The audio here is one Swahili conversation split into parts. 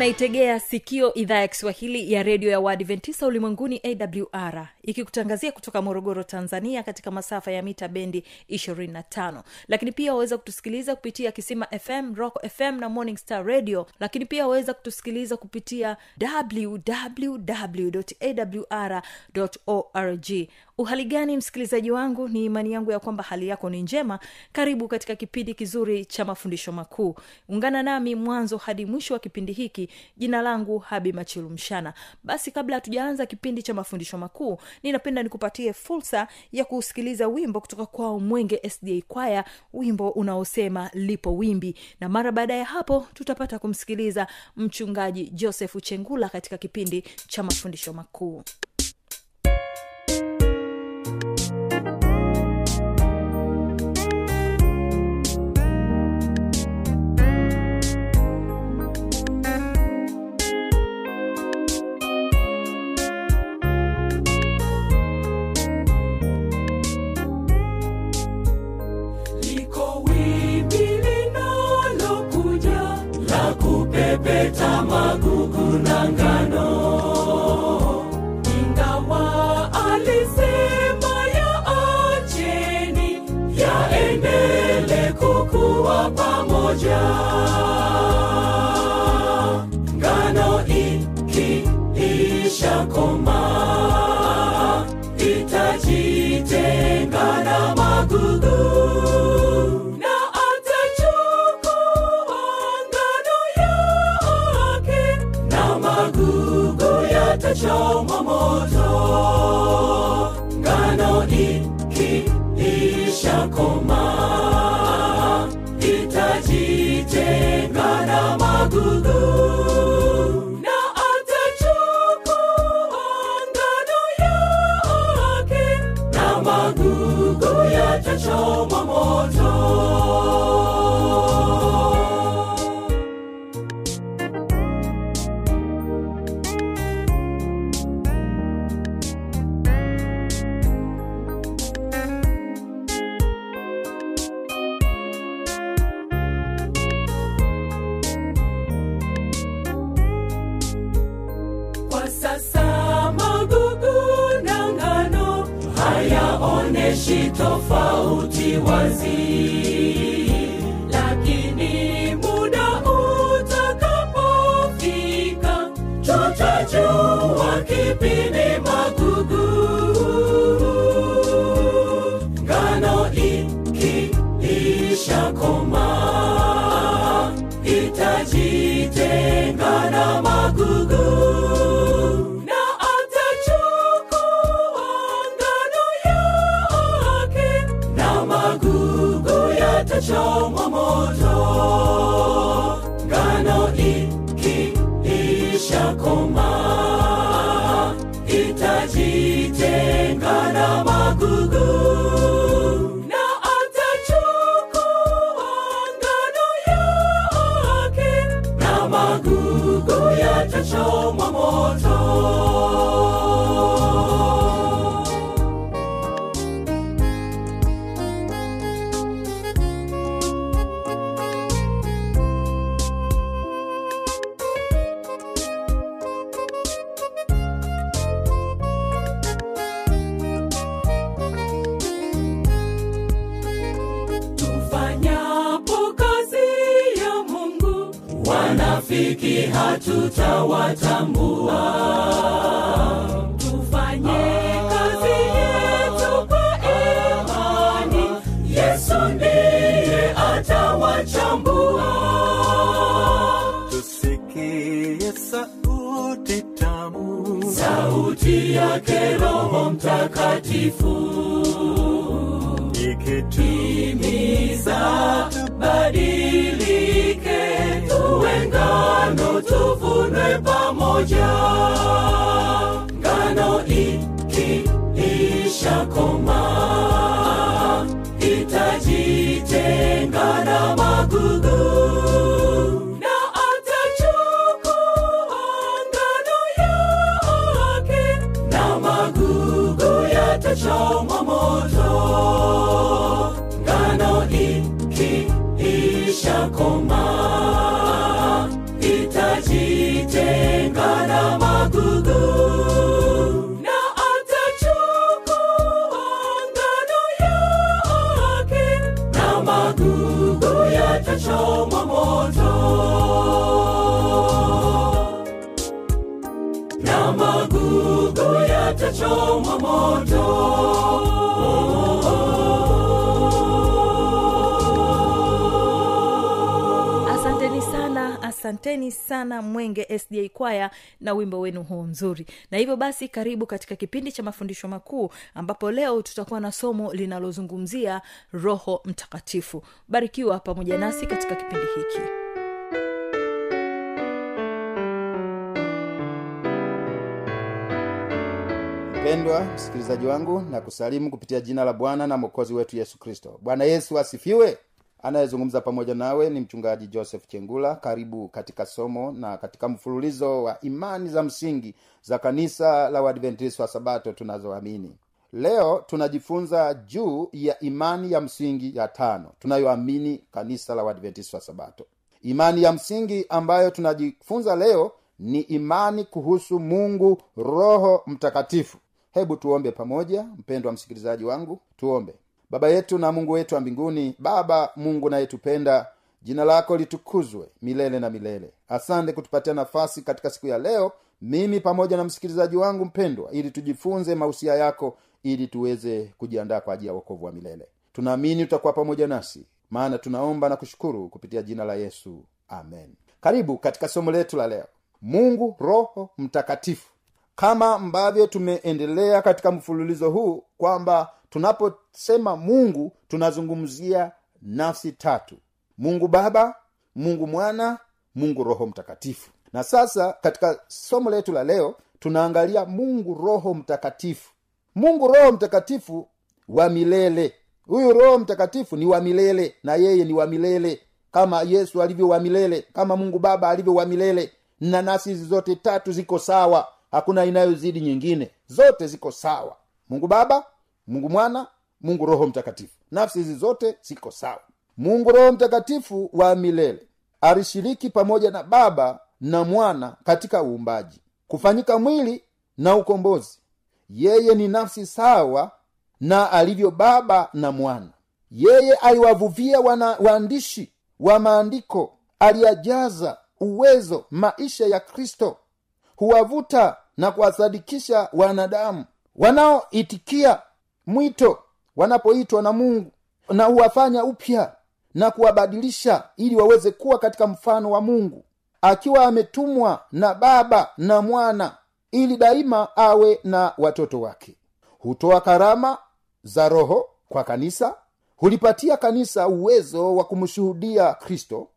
unaitegea sikio idhaa ya kiswahili ya redio ya waadventista ulimwenguni awr ikikutangazia kutoka morogoro tanzania katika masafa ya mita bendi 25 lakini pia waweza kutusikiliza kupitia kisima fm rock fm na morning star radio. Lakini pia waweza kutusikiliza kupitia wwwawr org. Uhali gani msikilizaji wangu? Ni imani yangu ya kwamba hali yako ni njema. Karibu katika kipindi kizuri cha mafundisho makuu. Ungana nami mwanzo hadi mwisho wa kipindi hiki. Jina langu habi machilumshana basi kabla hatujaanza kipindi cha mafundisho makuu ninapenda nikupatie fursa ya kusikiliza wimbo kutoka kwao mwenge sda kwaya wimbo unaosema lipo wimbi. Na mara baada ya hapo tutapata kumsikiliza mchungaji josefu chengula katika kipindi cha mafundisho makuu pamoja tofauti wazi lakini muda utakapofika tutajua kipindi magugu magugu yatachomwa moto ikitimiza badilike tuwe ngano tuvunwe pamoja. Ngano ikiisha koma itajitenga na magugu na magugu yatachomwa moto. Asanteni sana asanteni sana mwenge sda kwaya na wimbo wenu huo mzuri. Na hivyo basi karibu katika kipindi cha mafundisho makuu ambapo leo tutakuwa na somo linalozungumzia roho mtakatifu. Barikiwa pamoja nasi katika kipindi hiki mpendwa msikilizaji wangu na kusalimu kupitia jina la bwana na mwokozi wetu yesu kristo. Bwana yesu asifiwe. Anayezungumza pamoja nawe ni mchungaji joseph chengula. Karibu katika somo na katika mfululizo wa imani za msingi za kanisa la uadventist wa sabato tunazoamini. Leo tunajifunza juu ya imani ya msingi ya tano tunayoamini kanisa la uadventist wa sabato. Imani ya msingi ambayo tunajifunza leo ni imani kuhusu mungu roho mtakatifu hebu tuombe pamoja mpendwa msikilizaji wangu tuombe. Baba yetu na mungu wetu wa mbinguni baba mungu nayetupenda jina lako litukuzwe milele na milele. Asante kutupatia nafasi katika siku ya leo mimi pamoja na msikilizaji wangu mpendwa ili tujifunze mausia yako ili tuweze kujiandaa kwa ajili ya wokovu wa milele. Tunaamini utakuwa pamoja nasi maana tunaomba na kushukuru kupitia jina la yesu. Amen. Karibu katika somo letu la leo. Mungu roho mtakatifu kama ambavyo tumeendelea katika mfululizo huu kwamba tunaposema mungu tunazungumzia nafsi tatu. Mungu baba mungu mwana mungu roho mtakatifu. Na sasa katika somo letu la leo tunaangalia mungu roho mtakatifu. Mungu roho mtakatifu wa milele. Huyu roho mtakatifu ni wa milele na yeye ni wa milele kama yesu alivyo wa milele kama mungu baba alivyo wa milele. Na nafsi zote tatu ziko sawa hakuna inayozidi nyingine. Zote ziko sawa. Mungu baba mungu mwana mungu roho mtakatifu. Nafsi hizi zote ziko sawa. Mungu roho mtakatifu wa milele alishiriki pamoja na baba na mwana katika uumbaji kufanyika mwili na ukombozi. Yeye ni nafsi sawa na alivyo baba na mwana. Yeye aliwavuvia wana waandishi wa maandiko aliyajaza uwezo maisha ya kristo huwavuta na kuwasadikisha wanadamu wanaoitikia mwito wanapoitwa na mungu na huwafanya upya na kuwabadilisha ili waweze kuwa katika mfano wa mungu akiwa ametumwa na baba na mwana ili daima awe na watoto wake. Hutoa karama za roho kwa kanisa hulipatia kanisa uwezo wa kumshuhudia kristo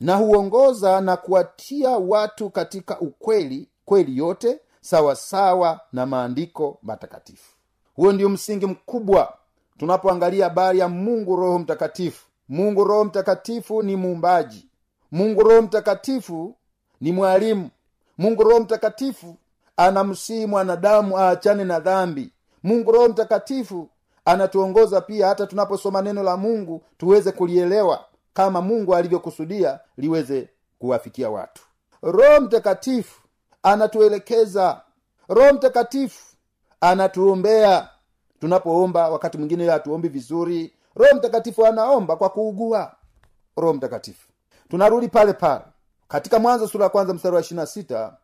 na huongoza na kuwatia watu katika ukweli kweli yote sawasawa sawa na maandiko matakatifu. Huo ndio msingi mkubwa tunapoangalia habari ya mungu roho mtakatifu. Mungu roho mtakatifu ni muumbaji. Mungu roho mtakatifu ni mwalimu. Mungu roho mtakatifu anamsihi mwanadamu aachane na dhambi. Mungu roho mtakatifu anatuongoza pia hata tunaposoma neno la mungu tuweze kulielewa kama mungu alivyokusudia liweze kuwafikia watu. Roho mtakatifu anatuelekeza. Roho mtakatifu anatuombea tunapoomba wakati mwingine hatuombi vizuri. Roho mtakatifu anaomba kwa kuugua. Roho mtakatifu tunarudi pale pale. Katika mwanzo sura ya kwanza mstari wa ishirina sita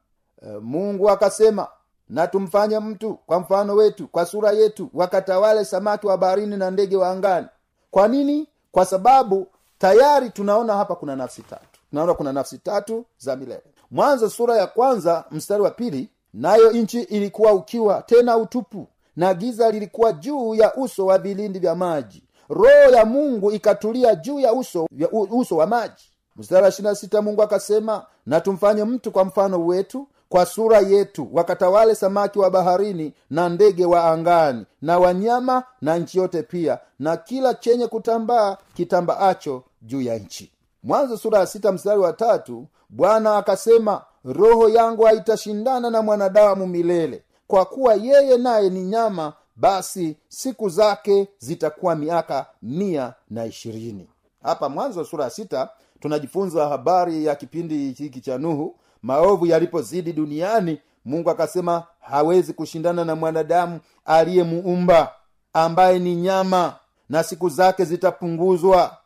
e, mungu akasema na mtu kwa mfano wetu kwa sura yetu wakatawale samaki wa baharini na ndege wa angani. Kwa nini? Kwa sababu tayari tunaona hapa kuna nafsi tatu. Tunaona kuna nafsi tatu za milele mwanzo sura ya kwanza mstari wa pili nayo nchi ilikuwa ukiwa tena utupu na giza lilikuwa juu ya uso wa vilindi vya maji. Roho ya mungu ikatulia juu ya uso, ya uso wa maji. Mstari wa ishirina sita mungu akasema na tumfanye mtu kwa mfano wetu kwa sura yetu wakatawale samaki wa baharini na ndege wa angani na wanyama na nchi yote pia na kila chenye kutambaa kitambaacho juu ya nchi mwanzo sura ya sita mstari wa tatu bwana akasema roho yangu haitashindana na mwanadamu milele. Kwa kuwa yeye naye ni nyama basi siku zake zitakuwa miaka mia na ishirini. Hapa mwanzo sura ya sita tunajifunza habari ya kipindi hiki cha nuhu maovu yalipozidi duniani. Mungu akasema hawezi kushindana na mwanadamu aliyemuumba ambaye ni nyama na siku zake zitapunguzwa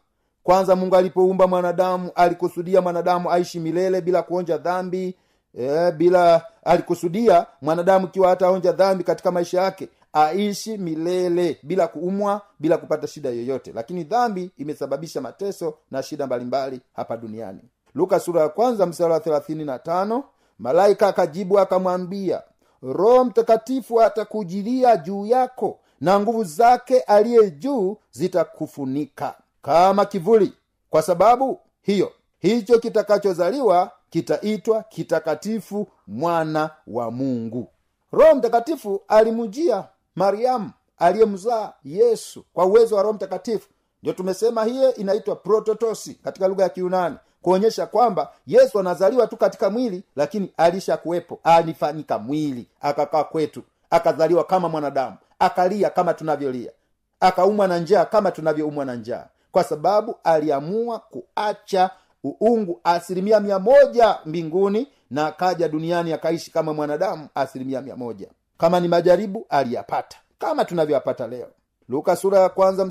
kwanza mungu alipoumba mwanadamu alikusudia mwanadamu aishi milele bila kuonja dhambi e, bila alikusudia mwanadamu ikiwa hataonja dhambi katika maisha yake aishi milele bila kuumwa bila kupata shida yoyote. Lakini dhambi imesababisha mateso na shida mbalimbali hapa duniani. Luka sura ya kwanza wa malaika akajibu akamwambia roho mtakatifu atakujilia juu yako na nguvu zake aliye juu zitakufunika kama kivuli. Kwa sababu hiyo hicho kitakachozaliwa kitaitwa kitakatifu mwana wa mungu. Roho mtakatifu alimujia mariamu aliyemzaa yesu kwa uwezo wa roho mtakatifu. Ndio tumesema hiye inaitwa prototosi katika lugha ya kiunani kuonyesha kwamba yesu anazaliwa tu katika mwili lakini alishakuwepo alifanyika mwili akakaa kwetu akazaliwa kama mwanadamu akalia kama tunavyolia akaumwa na njaa kama tunavyoumwa na njaa kwa sababu aliamua kuacha uungu asilimia mia moja mbinguni na akaja duniani akaishi kama mwanadamu asilimia mia moja. Kama ni majaribu aliyapata. Kama tunavyoyapata leo. Luka sura ya kwanza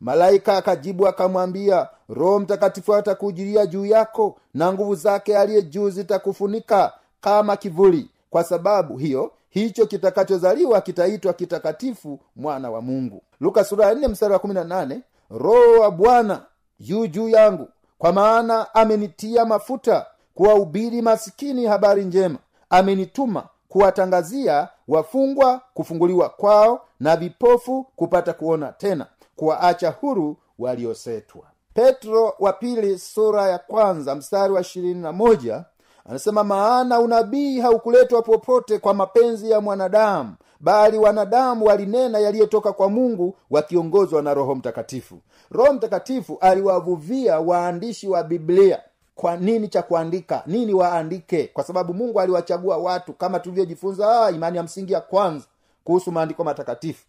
malaika akajibu akamwambia roho mtakatifu atakujilia juu yako na nguvu zake aliye juu zitakufunika kama kivuli. Kwa sababu hiyo hicho kitakachozaliwa kitaitwa kitakatifu mwana wa mungu. Luka sura ya mstari wa kumi na nane roho wa bwana yu juu yangu kwa maana amenitia mafuta kuwahubiri masikini habari njema. Amenituma kuwatangazia wafungwa kufunguliwa kwao na vipofu kupata kuona tena kuwaacha huru waliosetwa. Petro wa pili sura ya kwanza mstari wa ishirini na moja anasema maana unabii haukuletwa popote kwa mapenzi ya mwanadamu bali wanadamu walinena yaliyotoka kwa mungu wakiongozwa na roho mtakatifu. Roho mtakatifu aliwavuvia waandishi wa biblia. Kwa nini cha kuandika? Nini waandike? Kwa sababu mungu aliwachagua watu kama tulivyojifunza ah, imani ya msingi ya kwanza kuhusu maandiko matakatifu.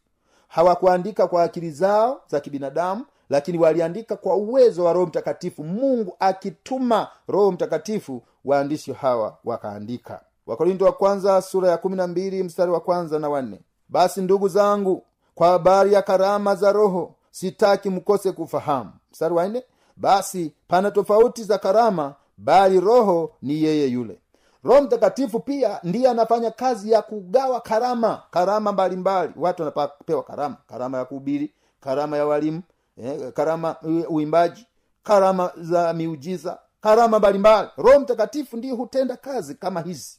Hawakuandika kwa akili zao za kibinadamu lakini waliandika kwa uwezo wa roho mtakatifu mungu akituma roho mtakatifu waandishi hawa wakaandika. Wakorinto wa kwanza sura ya kumi na mbili mstari wa kwanza na wanne basi ndugu zangu kwa habari ya karama za roho sitaki mkose kufahamu. Mstari wa nne. Basi pana tofauti za karama bali roho ni yeye yule. Roho mtakatifu pia ndiye anafanya kazi ya kugawa karama karama mbalimbali. Watu wanapewa karama karama ya kuhubiri karama ya walimu eh, karama uimbaji karama za miujiza karama mbalimbali. Roho mtakatifu ndiye hutenda kazi kama hizi.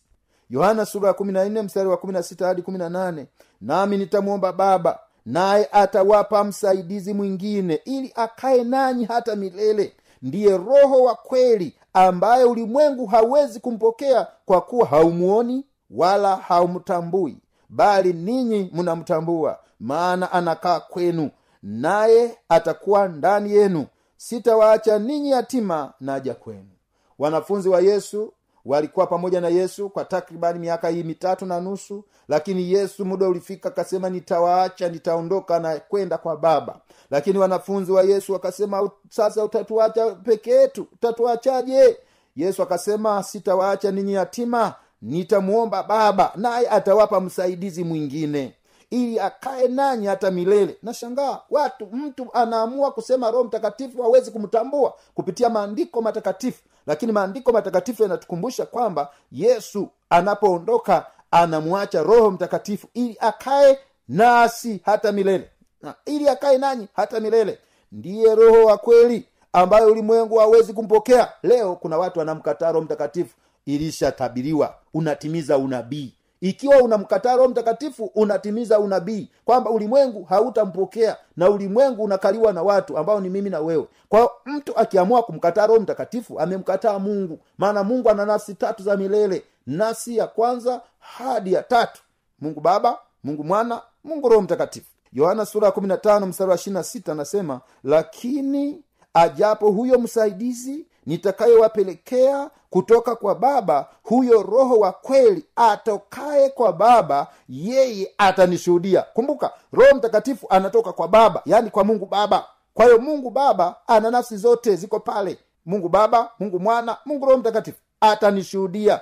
Yohana sura ya kumi na nne mstari wa kumi na sita hadi kumi na nane. Nami nitamwomba baba naye atawapa msaidizi mwingine ili akaye nanyi hata milele. Ndiye roho wa kweli ambaye ulimwengu hawezi kumpokea kwa kuwa haumuoni wala haumtambui. Bali ninyi mnamtambua maana anakaa kwenu naye atakuwa ndani yenu. Sitawaacha ninyi yatima naja kwenu. Wanafunzi wa yesu walikuwa pamoja na yesu kwa takribani miaka hii mitatu na nusu lakini yesu muda ulifika akasema nitawaacha nitaondoka na kwenda kwa baba. Lakini wanafunzi wa yesu wakasema sasa utatuacha peke yetu? Utatuachaje? Yesu akasema sitawaacha ninyi yatima nitamuomba baba naye atawapa msaidizi mwingine ili akae nanyi hata milele. Nashangaa watu mtu anaamua kusema roho mtakatifu hawezi kumtambua kupitia maandiko matakatifu. Lakini maandiko matakatifu yanatukumbusha kwamba yesu anapoondoka anamwacha roho mtakatifu ili akae nasi hata milele. Na ili akae nanyi hata milele. Ndiye roho wa kweli ambayo ulimwengu hawezi kumpokea. Leo kuna watu wanamkataa roho mtakatifu. Ilishatabiriwa unatimiza unabii ikiwa unamkataa roho mtakatifu unatimiza unabii kwamba ulimwengu hautampokea na ulimwengu unakaliwa na watu ambao ni mimi na wewe. Kwao mtu akiamua kumkataa roho mtakatifu amemkataa mungu. Maana mungu ana nafsi tatu za milele. Nafsi ya kwanza hadi ya tatu. Mungu baba mungu mwana mungu roho mtakatifu. Yohana sura ya 15 mstari wa 26 anasema lakini ajapo huyo msaidizi nitakayewapelekea kutoka kwa baba huyo roho wa kweli atokaye kwa baba yeye atanishuhudia. Kumbuka roho mtakatifu anatoka kwa baba yaani kwa mungu baba. Kwa hiyo mungu baba ana nafsi zote ziko pale. Mungu baba mungu mwana mungu roho mtakatifu atanishuhudia.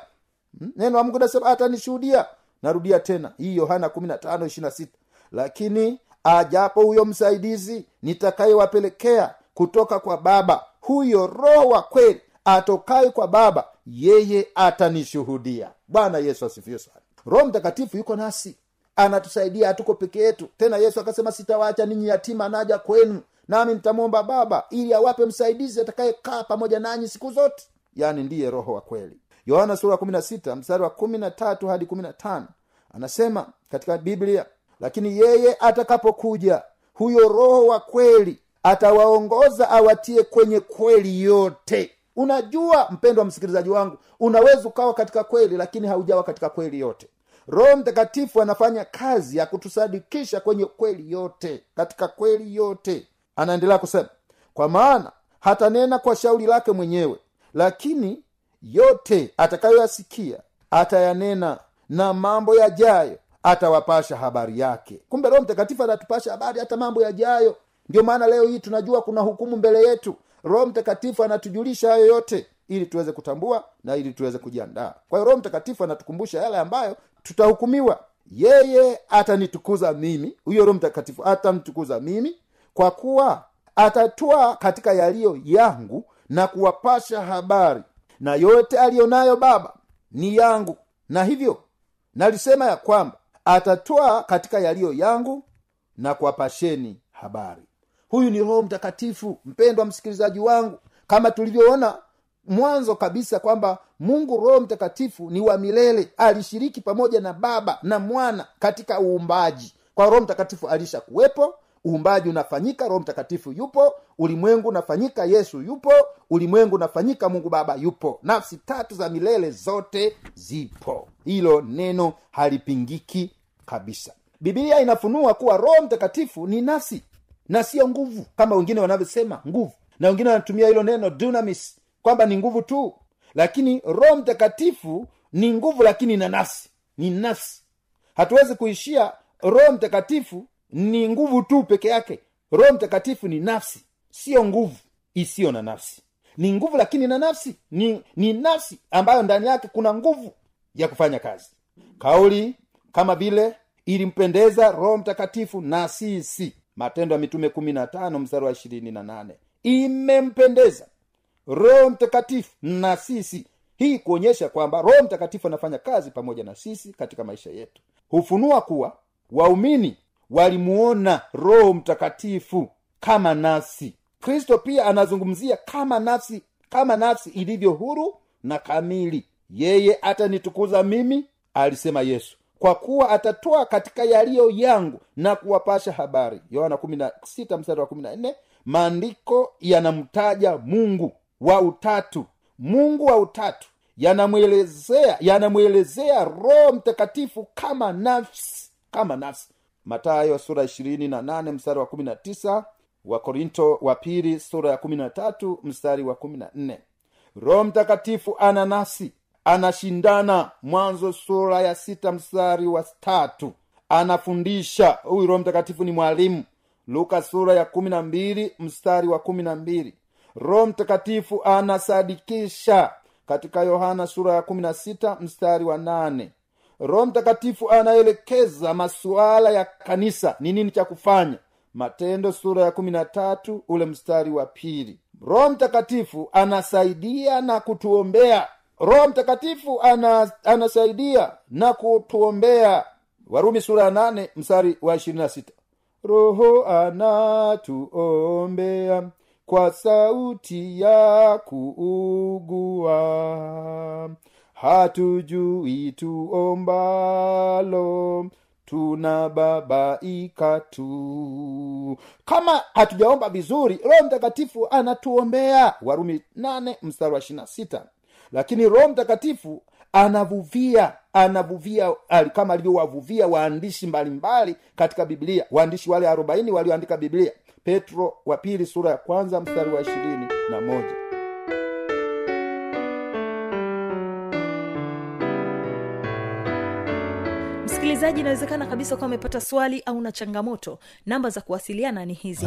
Hmm? neno wa mungu nasema atanishuhudia. Narudia tena hii yohana 15 lakini ajapo huyo msaidizi nitakayewapelekea kutoka kwa baba huyo roho wa kweli atokaye kwa baba yeye atanishuhudia. Bwana yesu asifiwe sana. Roho mtakatifu yuko nasi anatusaidia hatuko peke yetu. Tena yesu akasema sitawaacha ninyi yatima naja kwenu nami nitamwomba baba ili awape msaidizi atakayekaa pamoja nanyi siku zote. Yaani ndiye roho wa kweli. Yohana sura mstari wa hadi anasema katika biblia lakini yeye atakapokuja huyo roho wa kweli atawaongoza awatie kwenye kweli yote. Unajua mpendo wa msikilizaji wangu unaweza ukawa katika kweli lakini haujawa katika kweli yote. Roho mtakatifu anafanya kazi ya kutusadikisha kwenye kweli yote katika kweli yote. Anaendelea kusema kwa maana hatanena kwa shauri lake mwenyewe lakini yote atakayoyasikia atayanena na mambo yajayo atawapasha habari yake. Kumbe roho mtakatifu anatupasha habari hata mambo yajayo ndio maana leo hii tunajua kuna hukumu mbele yetu. Roho mtakatifu anatujulisha hayo yote ili tuweze kutambua na ili tuweze kujiandaa. Kwa hiyo roho mtakatifu anatukumbusha yale ambayo tutahukumiwa. Yeye atanitukuza mimi. Huyo roho mtakatifu atamtukuza mimi kwa kuwa atatua katika yaliyo yangu na kuwapasha habari. Na yote aliyonayo baba ni yangu. Na hivyo nalisema ya kwamba atatoa katika yaliyo yangu na kuwapasheni habari huyu ni roho mtakatifu mpendwa msikilizaji wangu. Kama tulivyoona mwanzo kabisa kwamba mungu roho mtakatifu ni wa milele. Alishiriki pamoja na baba na mwana katika uumbaji. Kwa roho mtakatifu alisha kuwepo uumbaji unafanyika roho mtakatifu yupo ulimwengu unafanyika yesu yupo ulimwengu unafanyika mungu baba yupo. Nafsi tatu za milele zote zipo. Hilo neno halipingiki kabisa. Bibilia inafunua kuwa roho mtakatifu ni nafsi na sio nguvu kama wengine wanavyosema nguvu. Na wengine wanatumia hilo neno dunamis kwamba ni nguvu tu. Lakini roho mtakatifu ni nguvu lakini na nafsi ni nafsi. Hatuwezi kuishia roho mtakatifu ni nguvu tu peke yake. Roho mtakatifu ni nafsi siyo nguvu isiyo na nafsi. Ni nguvu lakini na nafsi. Ni, ni nafsi ambayo ndani yake kuna nguvu ya kufanya kazi. Kauli kama vile ilimpendeza roho mtakatifu na sisi matendo ya mitume mstari wa na nane. Imempendeza roho mtakatifu na sisi. Hii kuonyesha kwamba roho mtakatifu anafanya kazi pamoja na sisi katika maisha yetu. Hufunua kuwa waumini walimuona roho mtakatifu kama nafsi. Kristo pia anazungumzia kama nafsi kama nafsi ilivyo huru na kamili. Yeye atanitukuza mimi alisema yesu kwa kuwa atatoa katika yaliyo yangu na kuwapasha habari. Yohana wa maandiko yanamtaja mungu wa utatu. Mungu wa utatu yanamwelezea yanamwelezea roho mtakatifu kama nafsi kama nafsi. Matayo sura ishirini na nane mstari wa kumi na tisa wakorinto wa pili sura ya kumi na tatu mstari wa kumi na nne. Roho mtakatifu ana nafsi anashindana mwanzo sura ya sita mstari wa tatu. Anafundisha. Huyu roho mtakatifu ni mwalimu. Luka sura ya kumi na mbili mstari wa kumi na mbili. Roho mtakatifu anasadikisha katika yohana sura ya kumi na sita mstari wa nane. Roho mtakatifu anaelekeza masuala ya kanisa. Ni nini cha kufanya? Matendo sura ya kumi na tatu ule mstari wa pili. Roho mtakatifu anasaidia na kutuombea roho mtakatifu ana, anasaidia na kutuombea. Warumi sura ya nane mstari wa ishirini na sita. Roho anatuombea kwa sauti ya kuugua. Hatujui tuombalo tunababaika tu kama hatujaomba vizuri roho mtakatifu anatuombea. Warumi nane mstari wa ishirina sita lakini roho mtakatifu anavuvia anavuvia kama alivyowavuvia waandishi mbalimbali katika biblia. Waandishi wale arobaini walioandika biblia. Petro wa pili sura ya kwanza mstari wa ishirini na moja. Msikilizaji inawezekana kabisa kuwa amepata swali au na changamoto. Namba za kuwasiliana ni hizi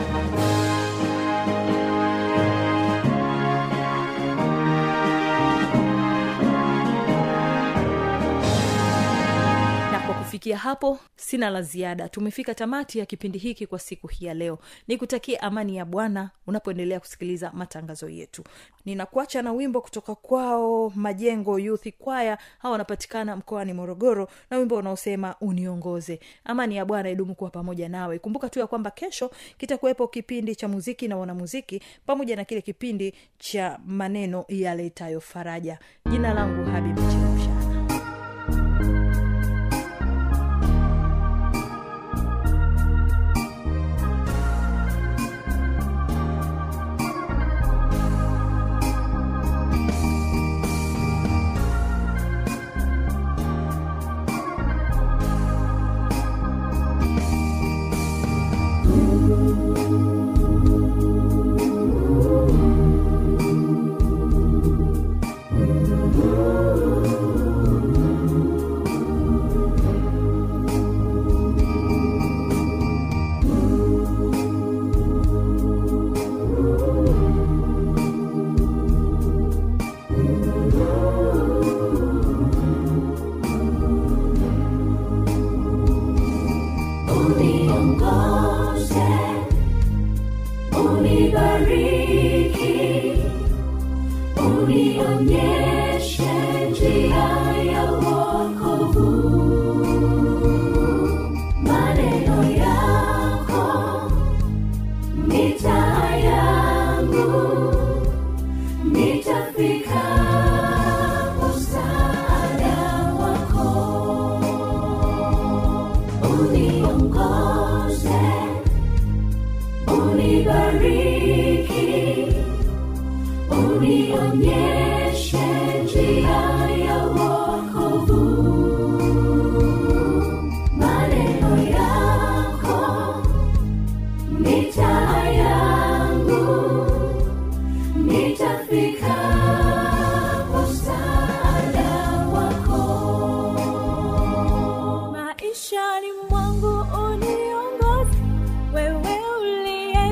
kufikia hapo sina la ziada. Tumefika tamati ya kipindi hiki kwa siku hii ya leo. Nikutakie amani ya bwana unapoendelea kusikiliza matangazo yetu. Ninakuacha na wimbo kutoka kwao majengo youth kwaya hawa wanapatikana mkoani morogoro na wimbo unaosema uniongoze. Amani ya bwana idumu kuwa pamoja nawe. Kumbuka tu ya kwamba kesho kitakuwepo kipindi cha muziki na wanamuziki pamoja na kile kipindi cha maneno yaletayo faraja. Jina langu habibu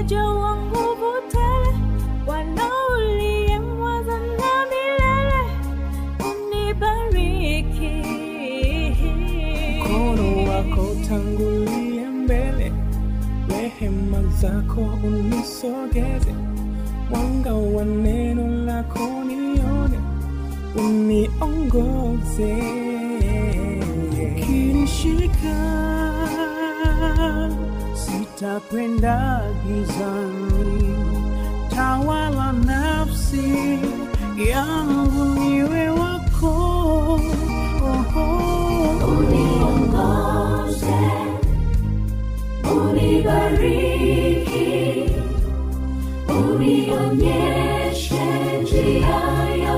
ujawa nguvu tele, wanaoliemwaza na milele, unibariki. Mkono wako utangulie mbele, rehema zako unisogeze, mwanga wa neno lako nione, uniongoze, ukinishika Sitakwenda gizani, tawala nafsi yangu, niwe wako. Oh. Uniongoze, unibariki, unionyeshe njia ya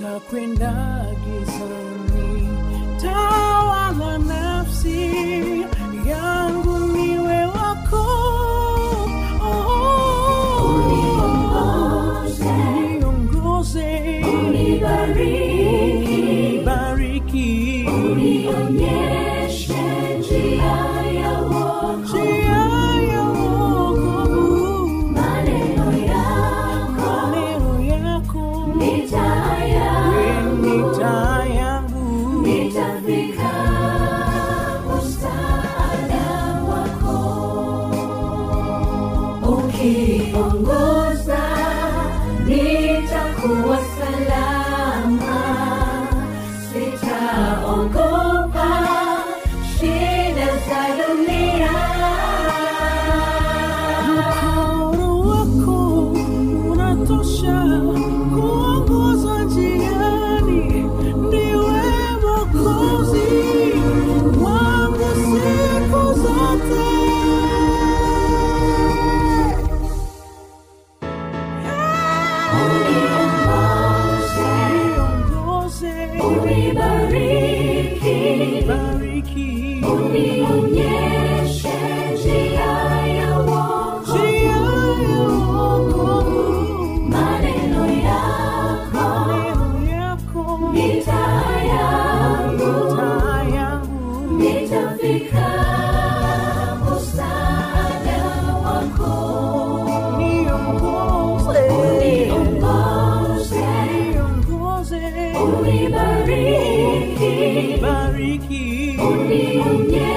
Utakwenda gizani, tawala nafsi yangu, niwe wako. Oh, unibariki, uliumia